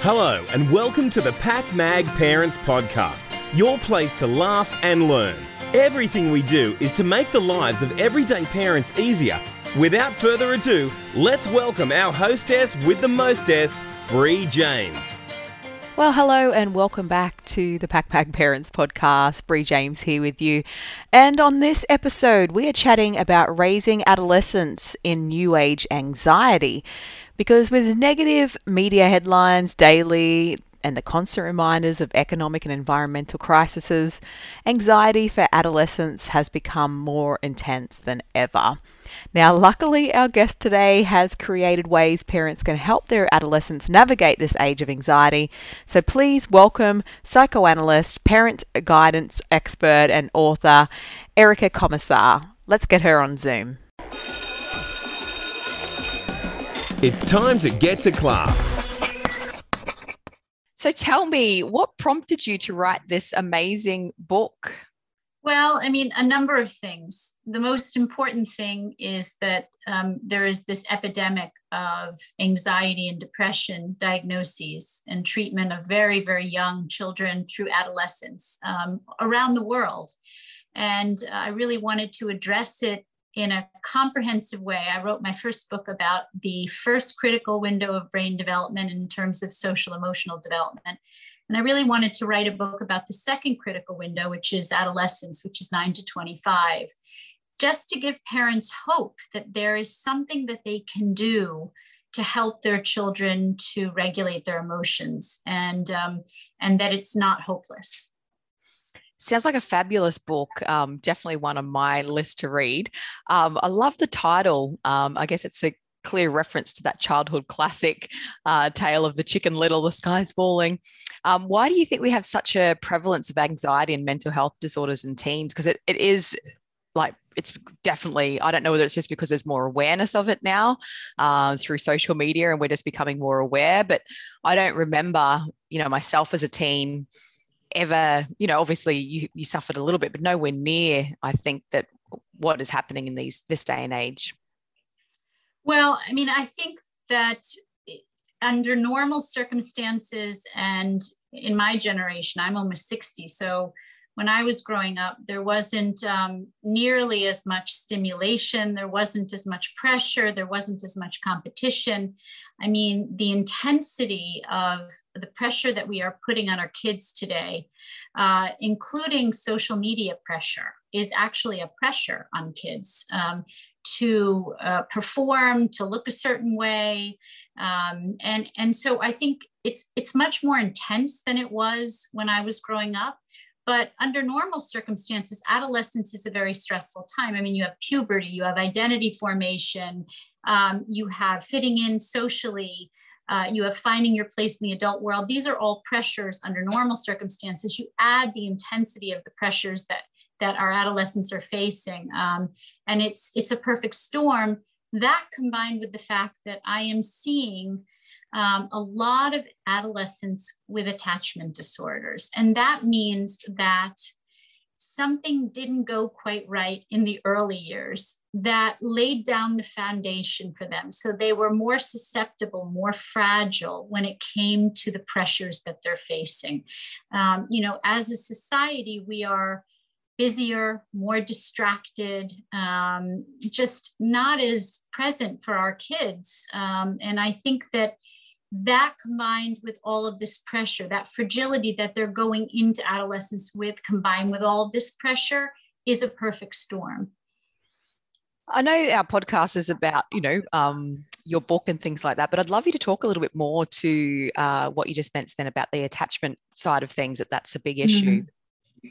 Hello, and welcome to the PacMag Parents Podcast, your place to laugh and learn. Everything we do is to make the lives of everyday parents easier. Without further ado, let's welcome our hostess with the mostess, Bree James. Well, hello and welcome back to the Pack Pack Parents podcast. Bree James here with you. And on this episode, we are chatting about raising adolescents in new age anxiety. Because with negative media headlines daily, and the constant reminders of economic and environmental crises, anxiety for adolescents has become more intense than ever. Now, luckily, our guest today has created ways parents can help their adolescents navigate this age of anxiety. So please welcome psychoanalyst, parent guidance expert, and author Erica Komisar. Let's get her on Zoom. It's time to get to class. So tell me, what prompted you to write this amazing book? Well, I mean, a number of things. The most important thing is that um, there is this epidemic of anxiety and depression diagnoses and treatment of very, very young children through adolescence um, around the world. And I really wanted to address it in a comprehensive way. I wrote my first book about the first critical window of brain development in terms of social emotional development. And I really wanted to write a book about the second critical window, which is adolescence, which is 9 to 25, just to give parents hope that there is something that they can do to help their children to regulate their emotions and, um, and that it's not hopeless. Sounds like a fabulous book. Um, definitely one on my list to read. Um, I love the title. Um, I guess it's a clear reference to that childhood classic uh, tale of the chicken little, the sky's falling. Um, why do you think we have such a prevalence of anxiety and mental health disorders in teens? Because it, it is like it's definitely i don't know whether it's just because there's more awareness of it now uh, through social media and we're just becoming more aware but i don't remember you know myself as a teen ever, you know, obviously you, you suffered a little bit, but nowhere near, I think, that what is happening in these this day and age. Well, I mean, I think that under normal circumstances and in my generation, I'm almost 60. So when I was growing up, there wasn't um, nearly as much stimulation, there wasn't as much pressure, there wasn't as much competition. I mean, the intensity of the pressure that we are putting on our kids today, uh, including social media pressure, is actually a pressure on kids um, to uh, perform, to look a certain way, um, and and so I think it's it's much more intense than it was when I was growing up. But under normal circumstances, adolescence is a very stressful time. I mean, you have puberty, you have identity formation, um, you have fitting in socially, uh, you have finding your place in the adult world. These are all pressures under normal circumstances. You add the intensity of the pressures that that our adolescents are facing, um, and it's it's a perfect storm. That combined with the fact that I am seeing um, a lot of adolescents with attachment disorders. And that means that something didn't go quite right in the early years that laid down the foundation for them. So they were more susceptible, more fragile when it came to the pressures that they're facing. Um, you know, as a society, we are busier, more distracted, um, just not as present for our kids. Um, and I think that that combined with all of this pressure, that fragility that they're going into adolescence with, combined with all of this pressure, is a perfect storm. I know our podcast is about, you know, um, your book and things like that, but I'd love you to talk a little bit more to uh, what you just mentioned then about the attachment side of things. That that's a big issue. Mm-hmm.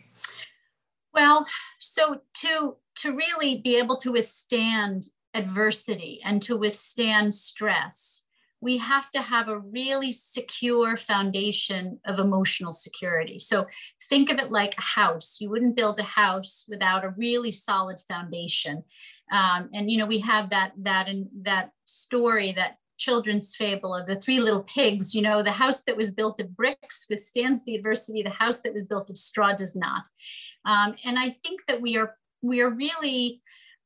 Well, so to to really be able to withstand adversity and to withstand stress, we have to have a really secure foundation of emotional security. So think of it like a house. You wouldn't build a house without a really solid foundation. Um, and you know, we have that that and that story that children's fable of the three little pigs you know the house that was built of bricks withstands the adversity the house that was built of straw does not um, and i think that we are we are really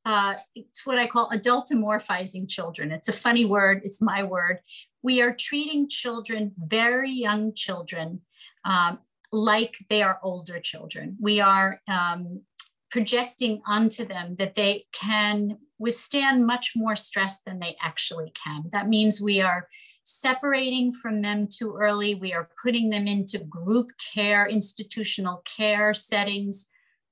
uh, it's what I call adultomorphizing children. It's a funny word, it's my word. we are treating children, very young children, um, like they are older children. We are um, projecting onto them that they can withstand much more stress than they actually can. That means we are separating from them too early. We are putting them into group care, institutional care settings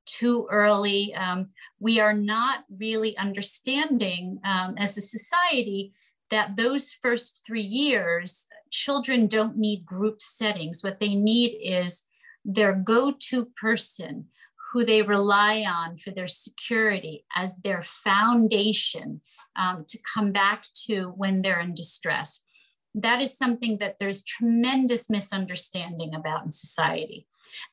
too early. Um, we are not really understanding um, as a society that those first three years, children don't need group settings. What they need is their go to person who they rely on for their security as their foundation um, to come back to when they're in distress. That is something that there's tremendous misunderstanding about in society.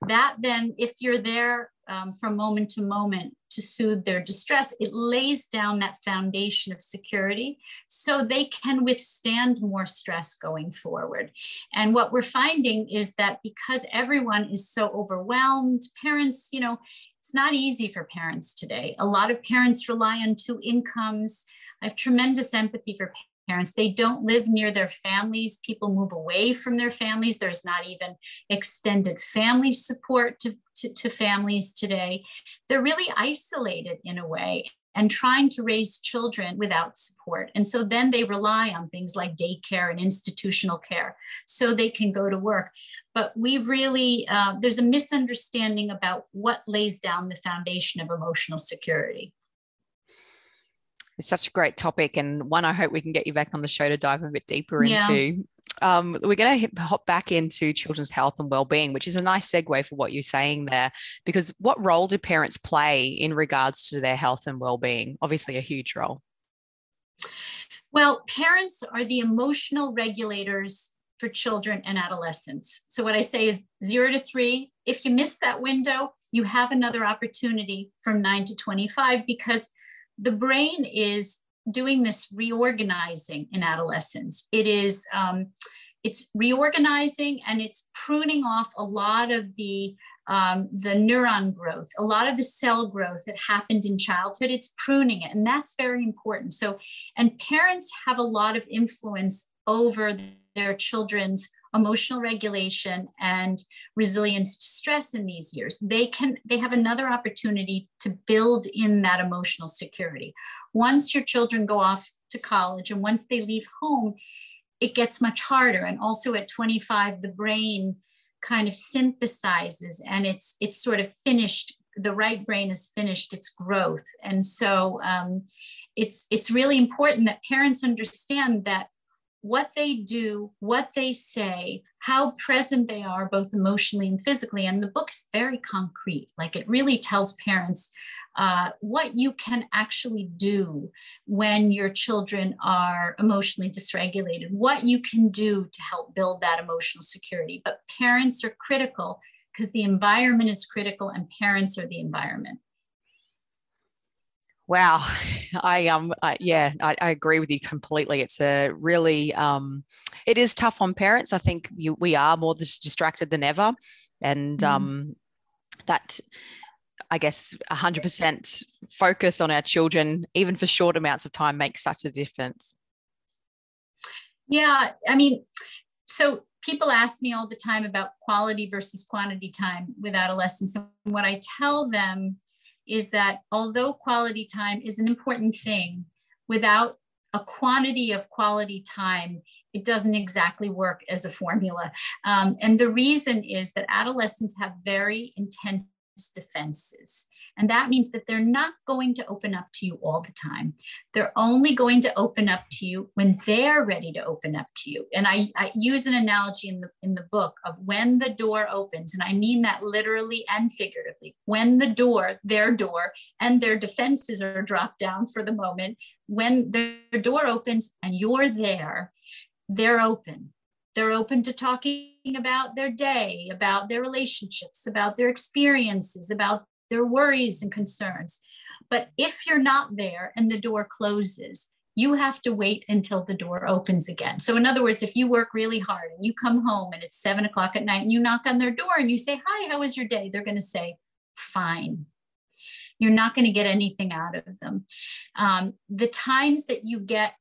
That then, if you're there um, from moment to moment to soothe their distress, it lays down that foundation of security so they can withstand more stress going forward. And what we're finding is that because everyone is so overwhelmed, parents, you know, it's not easy for parents today. A lot of parents rely on two incomes. I have tremendous empathy for parents. They don't live near their families. People move away from their families. There's not even extended family support to, to, to, families today. They're really isolated in a way and trying to raise children without support. And so then they rely on things like daycare and institutional care so they can go to work. But we really, uh, there's a misunderstanding about what lays down the foundation of emotional security. It's such a great topic and one I hope we can get you back on the show to dive a bit deeper yeah. into. Um, we're going to hop back into children's health and well-being, which is a nice segue for what you're saying there. Because what role do parents play in regards to their health and well-being? Obviously, a huge role. Well, parents are the emotional regulators for children and adolescents. So what I say is zero to three. If you miss that window, you have another opportunity from nine to 25 because the brain is doing this reorganizing in adolescence. It is um, it's reorganizing and it's pruning off a lot of the um, the neuron growth, a lot of the cell growth that happened in childhood. It's pruning it, and that's very important. So, and parents have a lot of influence over their children's emotional regulation and resilience to stress in these years. They can they have another opportunity to build in that emotional security. Once your children go off to college and once they leave home it gets much harder. And also at 25 the brain kind of synthesizes and it's it's sort of finished the right brain has finished its growth. And so um, it's it's really important that parents understand that what they do, what they say, how present they are, both emotionally and physically. And the book is very concrete. Like it really tells parents uh, what you can actually do when your children are emotionally dysregulated, what you can do to help build that emotional security. But parents are critical because the environment is critical and parents are the environment. Wow, I um uh, yeah, I, I, agree with you completely. It's a really um, it is tough on parents. I think you, we are more distracted than ever, and mm. um, that I guess hundred percent focus on our children, even for short amounts of time, makes such a difference. Yeah, I mean, so people ask me all the time about quality versus quantity time with adolescents, and what I tell them is that although quality time is an important thing, without a quantity of quality time, it doesn't exactly work as a formula. Um, and the reason is that adolescents have very intense defenses. And that means that they're not going to open up to you all the time. They're only going to open up to you when they're ready to open up to you. And I, I use an analogy in the, in the book of when the door opens, and I mean that literally and figuratively. When the door, their door, and their defenses are dropped down for the moment, when their door opens and you're there, they're open. They're open to talking about their day, about their relationships, about their experiences, about their worries and concerns. But if you're not there and the door closes, you have to wait until the door opens again. So, in other words, if you work really hard and you come home and it's seven o'clock at night and you knock on their door and you say, Hi, how was your day? They're going to say, Fine. You're not going to get anything out of them. Um, the times that you get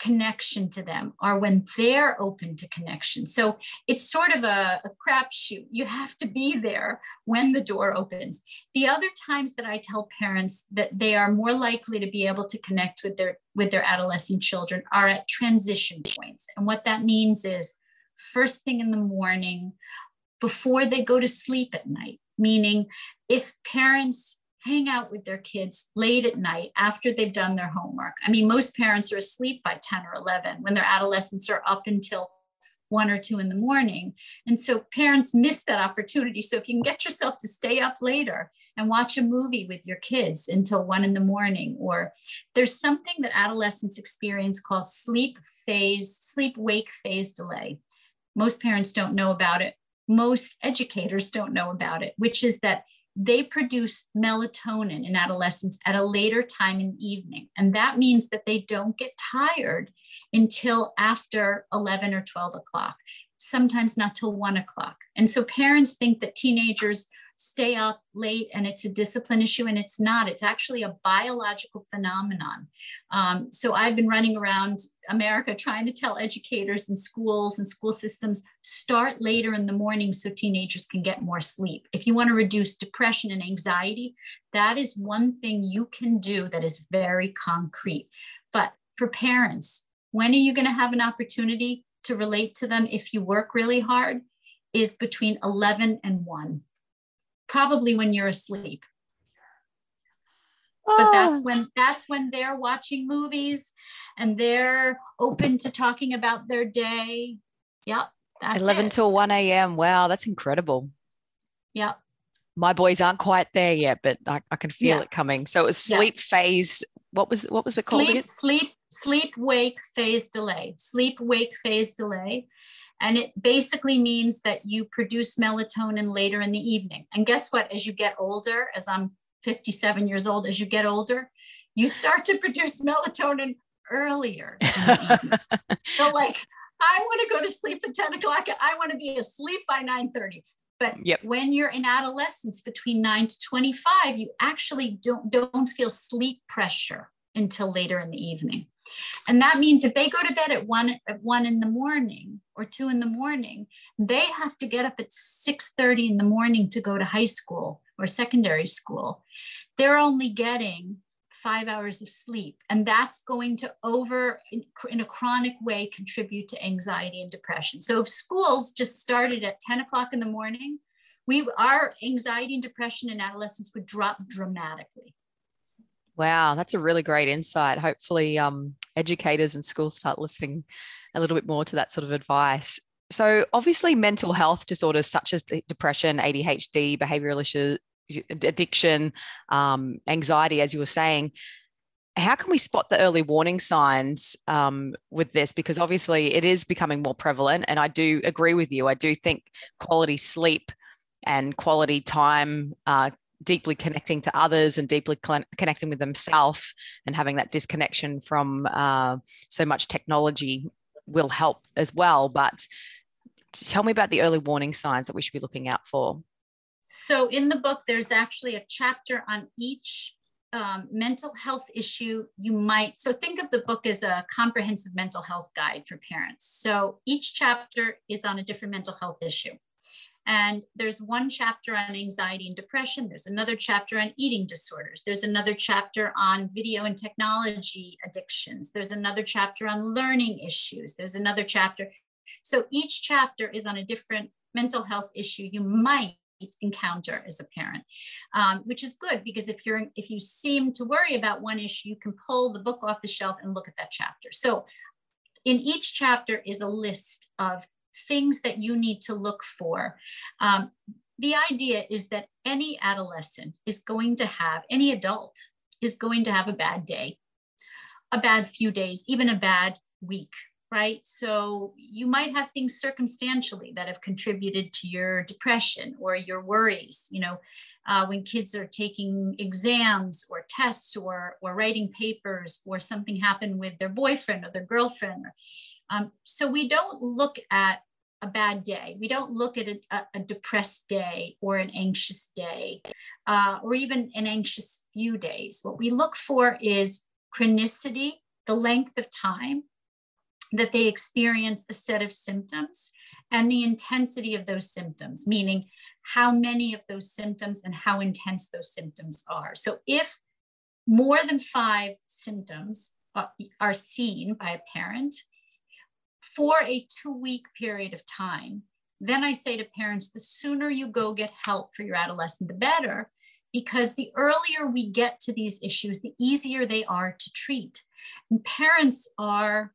connection to them are when they're open to connection. So it's sort of a, a crapshoot. You have to be there when the door opens. The other times that I tell parents that they are more likely to be able to connect with their with their adolescent children are at transition points. And what that means is first thing in the morning before they go to sleep at night, meaning if parents hang out with their kids late at night after they've done their homework. I mean, most parents are asleep by 10 or 11 when their adolescents are up until one or two in the morning. And so parents miss that opportunity. So if you can get yourself to stay up later and watch a movie with your kids until one in the morning, or there's something that adolescents experience called sleep phase, sleep wake phase delay. Most parents don't know about it. Most educators don't know about it, which is that they produce melatonin in adolescence at a later time in the evening. And that means that they don't get tired until after 11 or 12 o'clock, sometimes not till one o'clock. And so parents think that teenagers stay up late and it's a discipline issue and it's not. It's actually a biological phenomenon. Um, so i've been running around america trying to tell educators and schools and school systems start later in the morning so teenagers can get more sleep. If you want to reduce depression and anxiety that is one thing you can do that is very concrete. But for parents when are you going to have an opportunity to relate to them if you work really hard is between 11 and 1 probably when you're asleep. But that's ah. when that's when they're watching movies and they're open to talking about their day. Yep 11 it. till 1 a.m wow that's incredible. Yep. My boys aren't quite there yet but i, I can feel yeah. it coming. So it was sleep yeah. phase what was what was the sleep, called sleep sleep wake phase delay. Sleep wake phase delay and it basically means that you produce melatonin later in the evening. And guess what? As you get older, as I'm 57 years old, as you get older, you start to produce melatonin earlier. so, like, I want to go to sleep at 10 o'clock. I want to be asleep by 9:30. But yep. when you're in adolescence between 9 to 25, you actually don't, don't feel sleep pressure until later in the evening. And that means if they go to bed at one at one in the morning or two in the morning, they have to get up at 6:30 in the morning to go to high school or secondary school. They're only getting five hours of sleep. And that's going to over, in a chronic way, contribute to anxiety and depression. So if schools just started at 10 o'clock in the morning, we our anxiety and depression in adolescents would drop dramatically. Wow, that's a really great insight. Hopefully, um, educators and schools start listening a little bit more to that sort of advice. So, obviously, mental health disorders such as depression, ADHD, behavioral issues, addiction, um, anxiety, as you were saying, how can we spot the early warning signs um, with this? Because obviously, it is becoming more prevalent. And I do agree with you. I do think quality sleep and quality time uh, deeply connecting to others and deeply cl- connecting with themselves and having that disconnection from uh, so much technology will help as well. But tell me about the early warning signs that we should be looking out for. So, in the book, there's actually a chapter on each um, mental health issue you might. So, think of the book as a comprehensive mental health guide for parents. So, each chapter is on a different mental health issue. And there's one chapter on anxiety and depression. There's another chapter on eating disorders. There's another chapter on video and technology addictions. There's another chapter on learning issues. There's another chapter. So each chapter is on a different mental health issue you might encounter as a parent, um, which is good because if you're if you seem to worry about one issue, you can pull the book off the shelf and look at that chapter. So in each chapter is a list of things that you need to look for. Um, the idea is that any adolescent is going to have, any adult is going to have a bad day, a bad few days, even a bad week, right? So you might have things circumstantially that have contributed to your depression or your worries. You know, uh, when kids are taking exams or tests or, or writing papers or something happened with their boyfriend or their girlfriend. Um, so we don't look at a bad day. We don't look at a, a depressed day or an anxious day uh, or even an anxious few days. What we look for is chronicity, the length of time. that they experience a set of symptoms and the intensity of those symptoms, meaning how many of those symptoms and how intense those symptoms are. So if more than five symptoms are seen by a parent for a two week period of time, then I say to parents, the sooner you go get help for your adolescent, the better, because the earlier we get to these issues, the easier they are to treat. And parents are,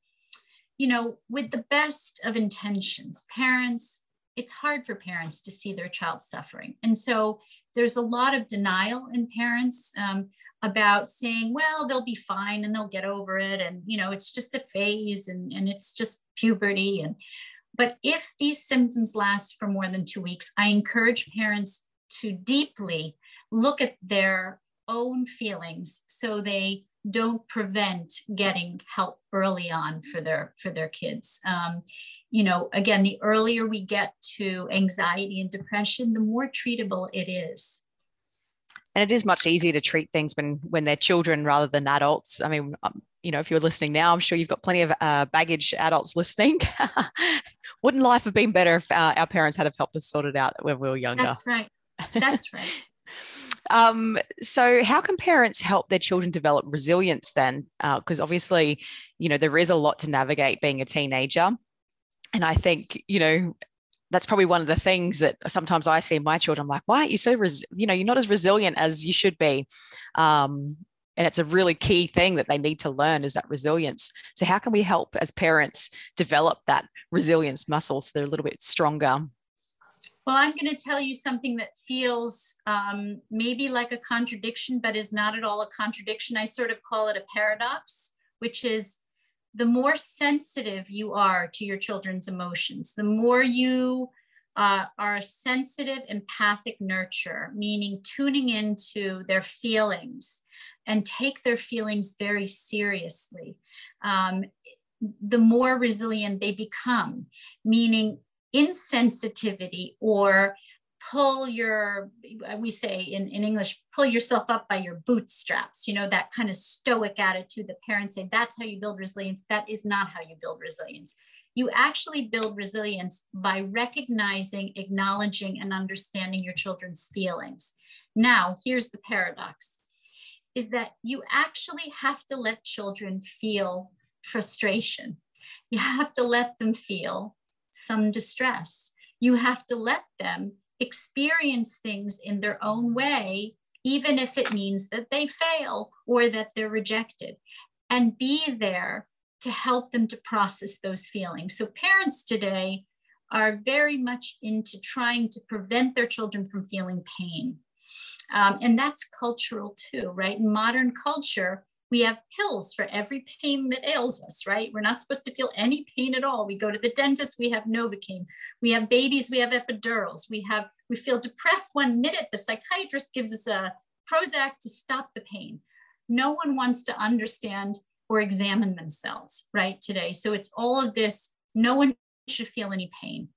you know, with the best of intentions, parents it's hard for parents to see their child suffering. And so there's a lot of denial in parents um, about saying, well, they'll be fine and they'll get over it. And, you know, it's just a phase and, and it's just puberty. And, but if these symptoms last for more than two weeks, I encourage parents to deeply look at their own feelings so they don't prevent getting help early on for their for their kids um, you know again the earlier we get to anxiety and depression the more treatable it is and it is much easier to treat things when when they're children rather than adults. I mean um, you know if you're listening now i'm sure you've got plenty of uh, baggage adults listening. Wouldn't life have been better if uh, our parents had have helped us sort it out when we were younger? That's right. That's right. Um, so, how can parents help their children develop resilience then? Because uh, obviously, you know, there is a lot to navigate being a teenager. And I think, you know, that's probably one of the things that sometimes I see in my children. I'm like, why aren't you so, res- you know, you're not as resilient as you should be. Um, and it's a really key thing that they need to learn is that resilience. So, how can we help as parents develop that resilience muscle so they're a little bit stronger? Well, I'm going to tell you something that feels um, maybe like a contradiction, but is not at all a contradiction. I sort of call it a paradox, which is the more sensitive you are to your children's emotions, the more you uh, are a sensitive, empathic nurture, meaning tuning into their feelings and take their feelings very seriously. Um, the more resilient they become, meaning insensitivity or pull your uh, we say in, in english pull yourself up by your bootstraps you know that kind of stoic attitude that parents say that's how you build resilience. That is not how you build resilience. You actually build resilience by recognizing acknowledging and understanding your children's feelings. Now here's the paradox is that you actually have to let children feel frustration. You have to let them feel some distress. You have to let them experience things in their own way, even if it means that they fail or that they're rejected, and be there to help them to process those feelings. So, parents today are very much into trying to prevent their children from feeling pain. Um, and that's cultural too, right? In modern culture, we have pills for every pain that ails us, right? We're not supposed to feel any pain at all. We go to the dentist, we have Novocaine. We have babies, we have epidurals. We have, we feel depressed one minute, the psychiatrist gives us a Prozac to stop the pain. No one wants to understand or examine themselves, right, today. So it's all of this, no one should feel any pain.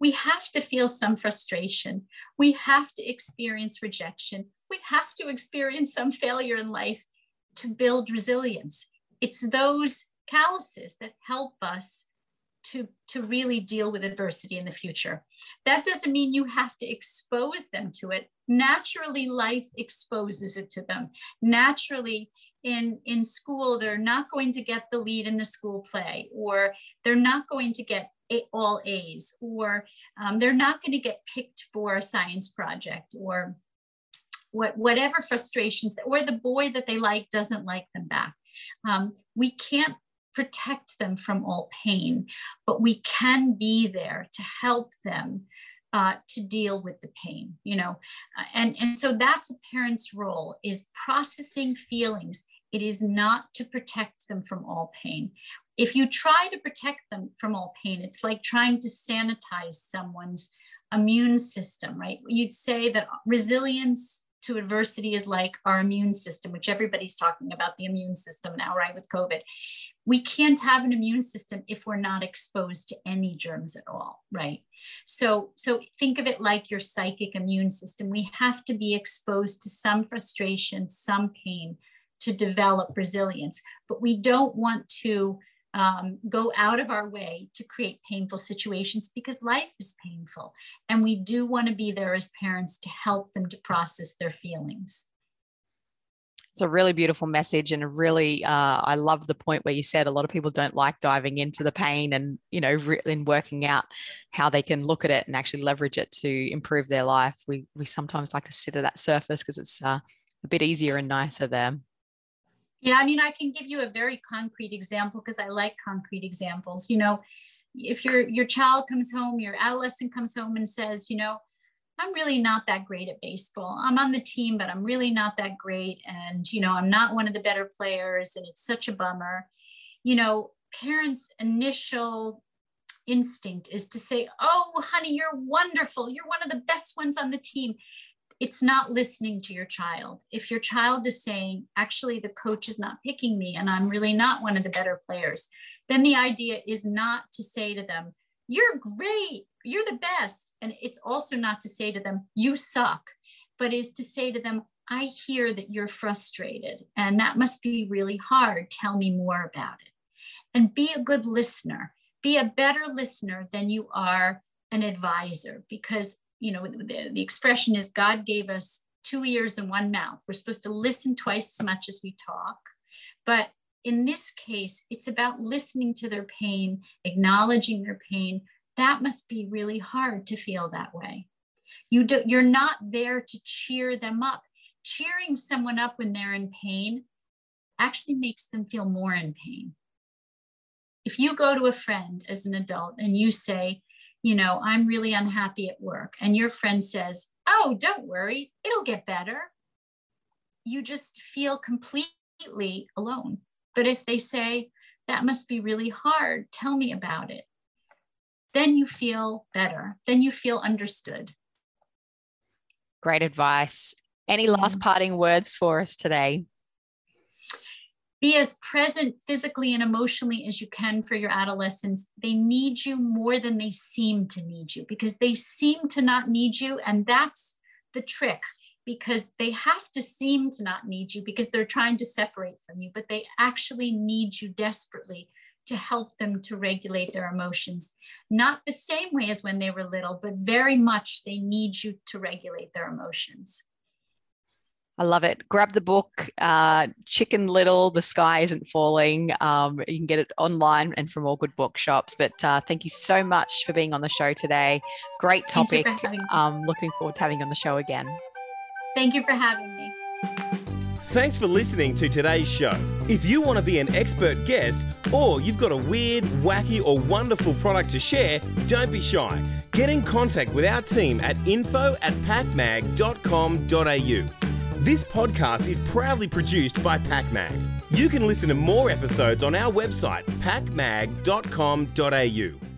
We have to feel some frustration. We have to experience rejection. We have to experience some failure in life to build resilience. It's those calluses that help us to, to really deal with adversity in the future. That doesn't mean you have to expose them to it. Naturally, life exposes it to them. Naturally, in, in school, they're not going to get the lead in the school play, or they're not going to get all A's, or um, they're not going to get picked for a science project, or what, whatever frustrations, or the boy that they like doesn't like them back. Um, we can't protect them from all pain, but we can be there to help them uh, to deal with the pain, you know. Uh, and, and so that's a parent's role is processing feelings. It is not to protect them from all pain. If you try to protect them from all pain, it's like trying to sanitize someone's immune system, right? You'd say that resilience to adversity is like our immune system, which everybody's talking about the immune system now, right, with COVID. We can't have an immune system if we're not exposed to any germs at all, right? So, so think of it like your psychic immune system. We have to be exposed to some frustration, some pain to develop resilience, but we don't want to um, go out of our way to create painful situations because life is painful. And we do want to be there as parents to help them to process their feelings. It's a really beautiful message, and really, uh, I love the point where you said a lot of people don't like diving into the pain and you know, re- in working out how they can look at it and actually leverage it to improve their life. We we sometimes like to sit at that surface because it's uh, a bit easier and nicer there. Yeah, I mean, I can give you a very concrete example because I like concrete examples. You know, if your your child comes home, your adolescent comes home and says, you know, I'm really not that great at baseball. I'm on the team, but I'm really not that great. And, you know, I'm not one of the better players, and it's such a bummer. You know, parents' initial instinct is to say, Oh, honey, you're wonderful. You're one of the best ones on the team it's not listening to your child. If your child is saying, actually, the coach is not picking me and I'm really not one of the better players, then the idea is not to say to them, you're great, you're the best. And it's also not to say to them, you suck, but is to say to them, I hear that you're frustrated and that must be really hard. Tell me more about it. And be a good listener. Be a better listener than you are an advisor because you know, the, the expression is God gave us two ears and one mouth. We're supposed to listen twice as much as we talk. But in this case, it's about listening to their pain, acknowledging their pain. That must be really hard to feel that way. You do, you're not there to cheer them up. Cheering someone up when they're in pain actually makes them feel more in pain. If you go to a friend as an adult and you say, you know, I'm really unhappy at work. And your friend says, oh, don't worry, it'll get better. You just feel completely alone. But if they say, that must be really hard, tell me about it, then you feel better. Then you feel understood. Great advice. Any last parting words for us today? Be as present physically and emotionally as you can for your adolescents. They need you more than they seem to need you because they seem to not need you. And that's the trick because they have to seem to not need you because they're trying to separate from you, but they actually need you desperately to help them to regulate their emotions. Not the same way as when they were little, but very much they need you to regulate their emotions. I love it. Grab the book, uh, Chicken Little, The Sky Isn't Falling. Um, you can get it online and from all good bookshops. But uh, thank you so much for being on the show today. Great topic. Um, looking forward to having you on the show again. Thank you for having me. Thanks for listening to today's show. If you want to be an expert guest or you've got a weird, wacky, or wonderful product to share, don't be shy. Get in contact with our team at info at pacmag.com.au. This podcast is proudly produced by PacMag. You can listen to more episodes on our website, pacmag.com.au.